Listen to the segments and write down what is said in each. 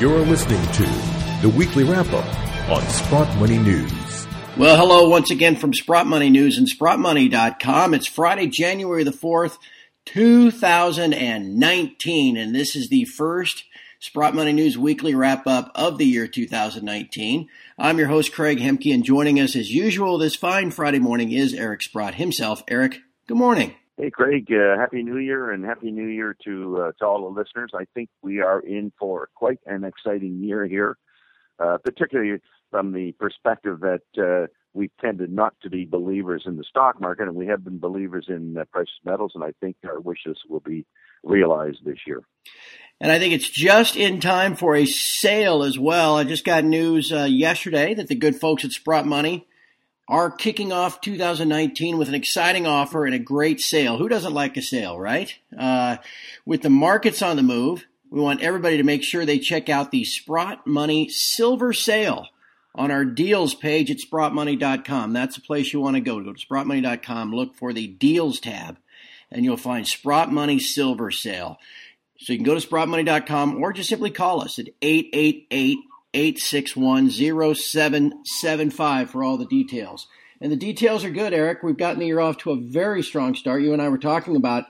You're listening to the weekly wrap up on Sprott Money News. Well, hello once again from Sprott Money News and SprottMoney.com. It's Friday, January the 4th, 2019, and this is the first Sprott Money News weekly wrap up of the year 2019. I'm your host, Craig Hemke, and joining us as usual this fine Friday morning is Eric Sprott himself. Eric, good morning. Hey, Craig. Uh, happy New Year and Happy New Year to uh, to all the listeners. I think we are in for quite an exciting year here, uh, particularly from the perspective that uh, we've tended not to be believers in the stock market, and we have been believers in precious metals, and I think our wishes will be realized this year. And I think it's just in time for a sale as well. I just got news uh, yesterday that the good folks at Sprott Money are kicking off 2019 with an exciting offer and a great sale. Who doesn't like a sale, right? Uh, with the markets on the move, we want everybody to make sure they check out the Sprott Money Silver Sale on our deals page at sprottmoney.com. That's the place you want to go. Go to sprottmoney.com, look for the deals tab, and you'll find Sprott Money Silver Sale. So you can go to sprottmoney.com or just simply call us at 888 861 0775 for all the details. And the details are good, Eric. We've gotten the year off to a very strong start. You and I were talking about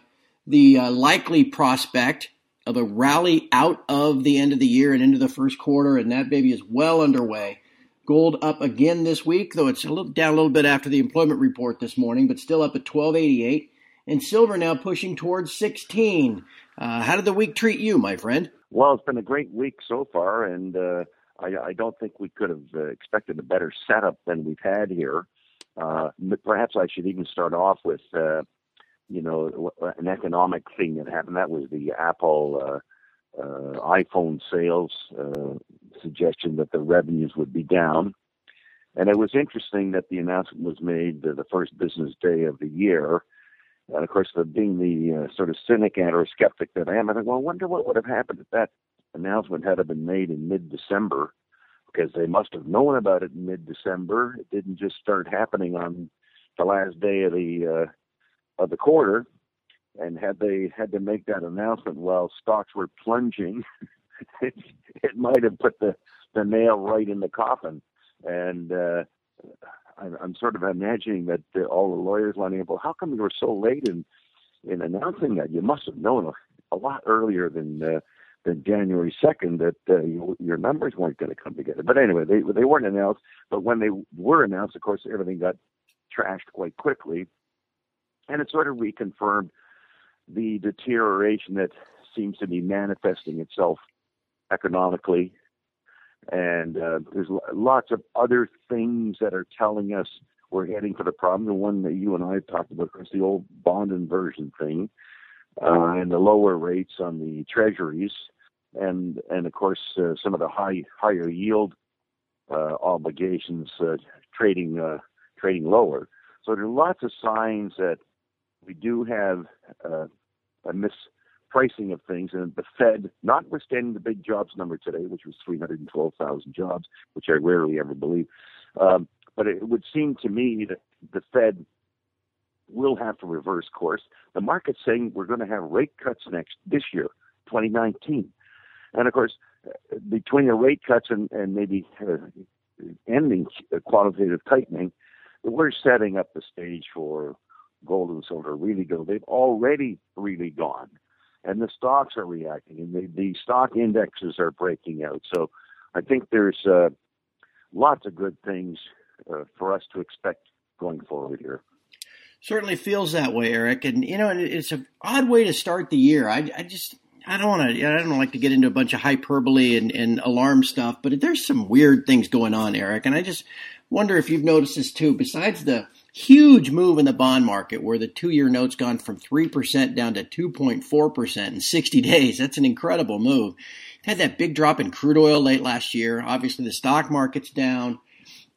the uh, likely prospect of a rally out of the end of the year and into the first quarter, and that baby is well underway. Gold up again this week, though it's a little down a little bit after the employment report this morning, but still up at 1288. And silver now pushing towards 16. Uh, how did the week treat you, my friend? Well, it's been a great week so far, and uh, I, I don't think we could have uh, expected a better setup than we've had here. Uh, perhaps I should even start off with, uh, you know, an economic thing that happened. That was the Apple uh, uh, iPhone sales uh, suggestion that the revenues would be down. And it was interesting that the announcement was made the first business day of the year. And of course, the, being the sort of cynic and or skeptic that I am, I think, well, I wonder what would have happened if that announcement had been made in mid-December because they must have known about it in mid-December. It didn't just start happening on the last day of the uh, of the quarter. And had they had to make that announcement while stocks were plunging, it, it might have put the the nail right in the coffin. And uh, I'm, I'm sort of imagining that uh, all the lawyers lining up. Well, how come you were so late in in announcing that? You must have known a, a lot earlier than uh, than January 2nd that uh, you, your numbers weren't going to come together. But anyway, they they weren't announced. But when they were announced, of course, everything got trashed quite quickly, and it sort of reconfirmed the deterioration that seems to be manifesting itself economically. And uh, there's lots of other things that are telling us we're heading for the problem. The one that you and I have talked about is the old bond inversion thing uh, and the lower rates on the treasuries, and and of course uh, some of the high higher yield uh, obligations uh, trading uh, trading lower. So there are lots of signs that we do have uh, a mispricing of things, and the Fed, notwithstanding the big jobs number today, which was 312,000 jobs, which I rarely ever believe, um, but it would seem to me that the Fed will have to reverse course. The market's saying we're going to have rate cuts next this year, 2019, and of course, between the rate cuts and, and maybe uh, ending quantitative tightening, we're setting up the stage for gold and silver really go. They've already really gone, and the stocks are reacting, and the, the stock indexes are breaking out. So, I think there's uh, lots of good things uh, for us to expect going forward here. Certainly feels that way, Eric. And you know, it's an odd way to start the year. I, I just I don't want to. I don't like to get into a bunch of hyperbole and, and alarm stuff, but there's some weird things going on, Eric. And I just wonder if you've noticed this too. Besides the huge move in the bond market, where the two-year note's gone from three percent down to two point four percent in 60 days. That's an incredible move. Had that big drop in crude oil late last year. Obviously, the stock market's down.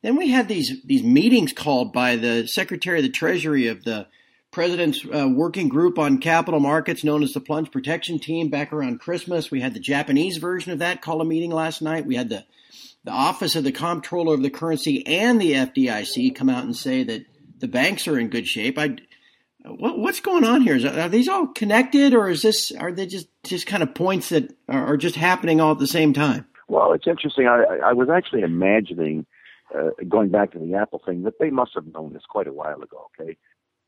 Then we had these these meetings called by the Secretary of the Treasury of the President's uh, working group on capital markets, known as the Plunge Protection Team, back around Christmas. We had the Japanese version of that call a meeting last night. We had the the Office of the Comptroller of the Currency and the FDIC come out and say that the banks are in good shape. I, what, what's going on here? Is, are these all connected, or is this are they just just kind of points that are, are just happening all at the same time? Well, it's interesting. I, I was actually imagining, uh, going back to the Apple thing, that they must have known this quite a while ago. Okay,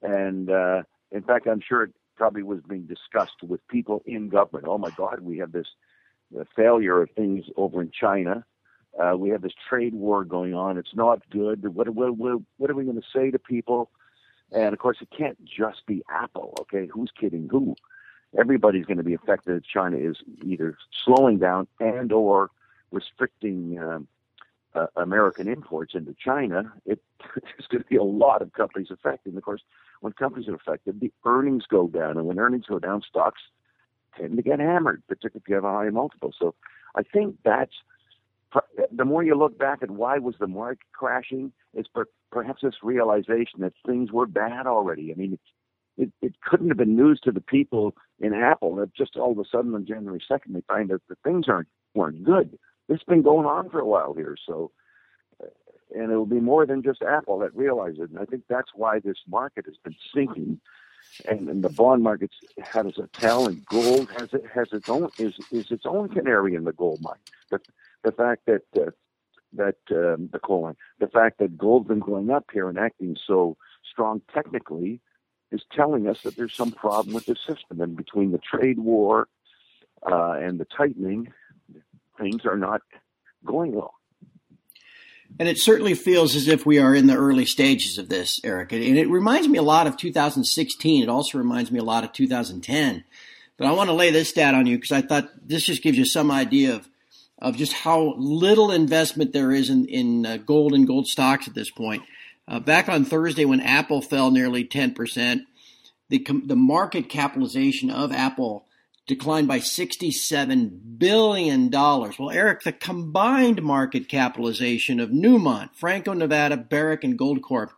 and uh, in fact, I'm sure it probably was being discussed with people in government. Oh my God, we have this uh, failure of things over in China. Uh, we have this trade war going on. It's not good. What, what, what, are we going to say to people? And of course, it can't just be Apple. Okay, who's kidding who? Everybody's going to be affected. China is either slowing down and or restricting um, uh, American imports into China. It, there's going to be a lot of companies affected. And of course, when companies are affected, the earnings go down, and when earnings go down, stocks tend to get hammered, particularly if you have a high multiple. So, I think that's the more you look back at why was the market crashing, it's per, perhaps this realization that things were bad already. I mean, it, it, it couldn't have been news to the people in Apple that just all of a sudden on January 2nd they find out that things aren't weren't good. It's been going on for a while here, so and it will be more than just Apple that realizes it. And I think that's why this market has been sinking, and, and the bond market has a tell, gold has it has its own is is its own canary in the gold mine. The the fact that uh, that um, the coal mine, the fact that gold's been going up here and acting so strong technically is telling us that there's some problem with the system. And between the trade war uh, and the tightening, things are not going well. And it certainly feels as if we are in the early stages of this, Eric. And it reminds me a lot of 2016. It also reminds me a lot of 2010. But I want to lay this stat on you because I thought this just gives you some idea of, of just how little investment there is in, in uh, gold and gold stocks at this point. Uh, back on Thursday, when Apple fell nearly 10%, the, the market capitalization of Apple declined by $67 billion. Well, Eric, the combined market capitalization of Newmont, Franco Nevada, Barrick, and Goldcorp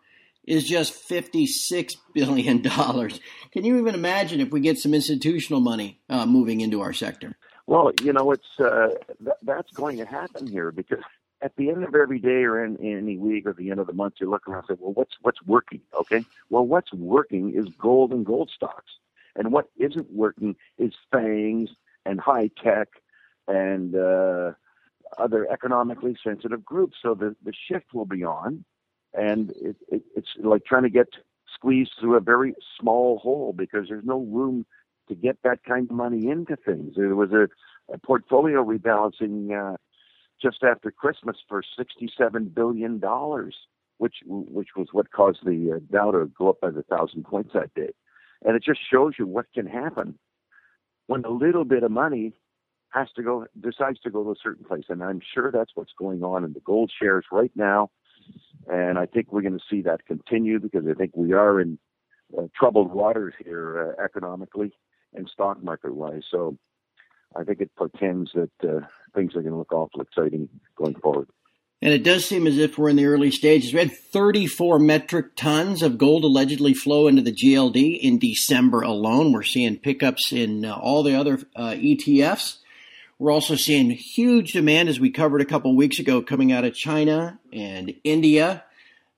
is just $56 billion. Can you even imagine if we get some institutional money uh, moving into our sector? Well, you know, it's uh, th- that's going to happen here because at the end of every day or in, in any week or the end of the month, you look around and say, well, what's what's working? Okay, well, what's working is gold and gold stocks, and what isn't working is FANGs and high tech and uh, other economically sensitive groups. So the the shift will be on, and it, it, it's like trying to get squeezed through a very small hole because there's no room to get that kind of money into things. There was a, a portfolio rebalancing. Uh, just after Christmas for sixty-seven billion dollars, which which was what caused the uh, Dow to go up by the thousand points that day. And it just shows you what can happen when a little bit of money has to go decides to go to a certain place. And I'm sure that's what's going on in the gold shares right now. And I think we're going to see that continue because I think we are in uh, troubled waters here uh, economically and stock market wise. So I think it portends that uh, things are going to look awful exciting going forward. And it does seem as if we're in the early stages. We had 34 metric tons of gold allegedly flow into the GLD in December alone. We're seeing pickups in uh, all the other uh, ETFs. We're also seeing huge demand, as we covered a couple weeks ago, coming out of China and India.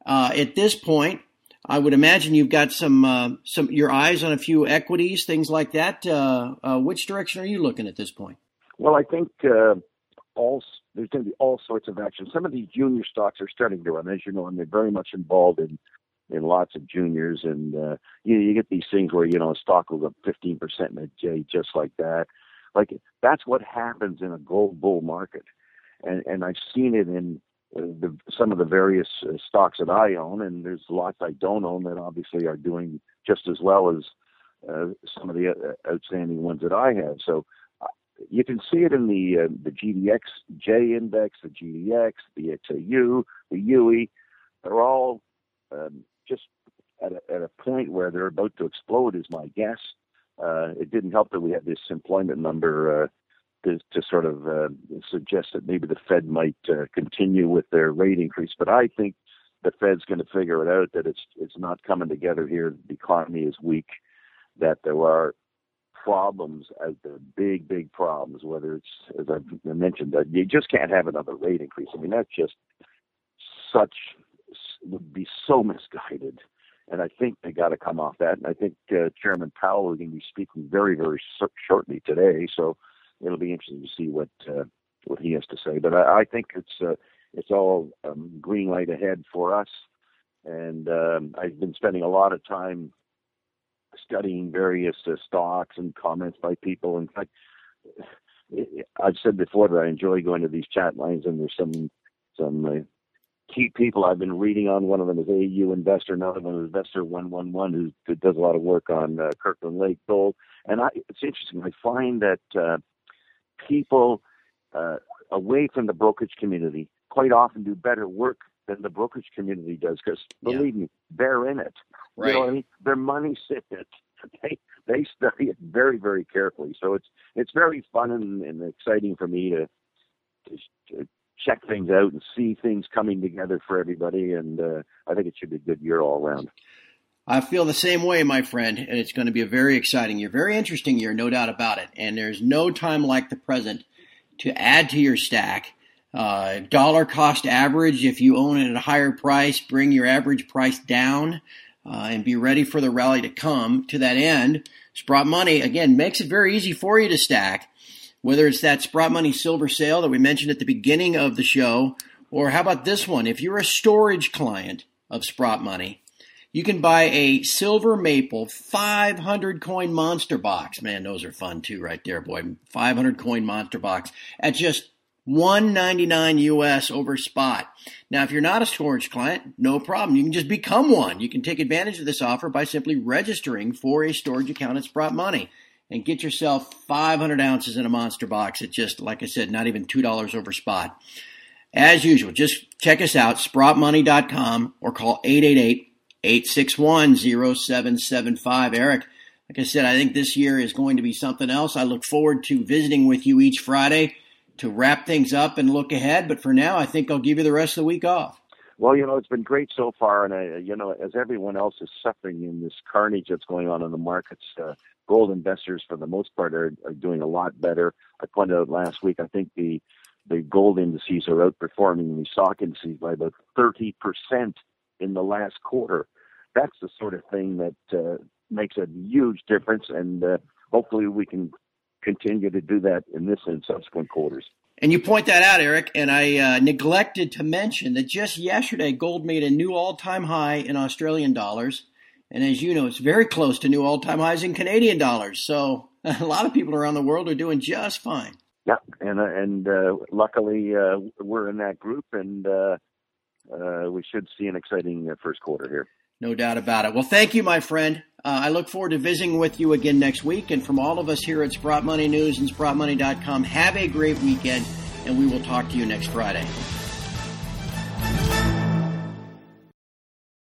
Uh, at this point, I would imagine you've got some uh, some your eyes on a few equities, things like that. Uh, uh, which direction are you looking at this point? Well, I think uh, all there's going to be all sorts of action. Some of these junior stocks are starting to run, as you know, and they're very much involved in in lots of juniors. And uh, you you get these things where you know a stock will go 15% in a day just like that. Like that's what happens in a gold bull market, and and I've seen it in the, some of the various uh, stocks that I own, and there's lots I don't own that obviously are doing just as well as uh, some of the uh, outstanding ones that I have. So uh, you can see it in the uh, the GDXJ index, the GDX, the XAU, the UE. They're all um, just at a, at a point where they're about to explode, is my guess. Uh, it didn't help that we had this employment number uh, to, to sort of uh, suggest that maybe the Fed might uh, continue with their rate increase. But I think the Fed's going to figure it out that it's it's not coming together here. The economy is weak. That there are problems as the big big problems. Whether it's as I mentioned that you just can't have another rate increase. I mean that's just such would be so misguided. And I think they got to come off that. And I think uh, Chairman Powell is going to be speaking very, very shortly today. So it'll be interesting to see what uh, what he has to say. But I, I think it's uh, it's all um, green light ahead for us. And um, I've been spending a lot of time studying various uh, stocks and comments by people. In fact, I've said before that I enjoy going to these chat lines, and there's some some uh, key people I've been reading on. One of them is AU Investor, another one is Investor One One One, who does a lot of work on uh, Kirkland Lake Gold. And I, it's interesting. I find that uh, people uh, away from the brokerage community quite often do better work than the brokerage community does. Because believe yeah. me, they're in it. Right. You know I mean? Their money's in it. They they study it very very carefully. So it's it's very fun and, and exciting for me to, to, to check things out and see things coming together for everybody. And uh, I think it should be a good year all around. I feel the same way, my friend, and it's going to be a very exciting year, very interesting year, no doubt about it. And there's no time like the present to add to your stack. Uh, dollar cost average, if you own it at a higher price, bring your average price down uh, and be ready for the rally to come. To that end, Sprott Money, again, makes it very easy for you to stack, whether it's that Sprott Money silver sale that we mentioned at the beginning of the show, or how about this one? If you're a storage client of Sprott Money, you can buy a silver maple 500 coin monster box. Man, those are fun too, right there, boy. 500 coin monster box at just 199 US over spot. Now, if you're not a storage client, no problem. You can just become one. You can take advantage of this offer by simply registering for a storage account at Sprott Money and get yourself 500 ounces in a monster box at just, like I said, not even $2 over spot. As usual, just check us out, sprottmoney.com or call 888 861 0775. Eric, like I said, I think this year is going to be something else. I look forward to visiting with you each Friday to wrap things up and look ahead. But for now, I think I'll give you the rest of the week off. Well, you know, it's been great so far, and I, you know, as everyone else is suffering in this carnage that's going on in the markets, uh, gold investors, for the most part, are, are doing a lot better. I pointed out last week, I think the the gold indices are outperforming the stock indices by about thirty percent in the last quarter. That's the sort of thing that uh, makes a huge difference, and uh, hopefully we can continue to do that in this and subsequent quarters. And you point that out, Eric, and I uh, neglected to mention that just yesterday gold made a new all-time high in Australian dollars, and as you know, it's very close to new all-time highs in Canadian dollars. So a lot of people around the world are doing just fine. Yeah, and uh, and uh, luckily uh, we're in that group, and uh, uh, we should see an exciting first quarter here. No doubt about it. Well, thank you, my friend. Uh, I look forward to visiting with you again next week. And from all of us here at Sprott Money News and SprottMoney.com, have a great weekend, and we will talk to you next Friday.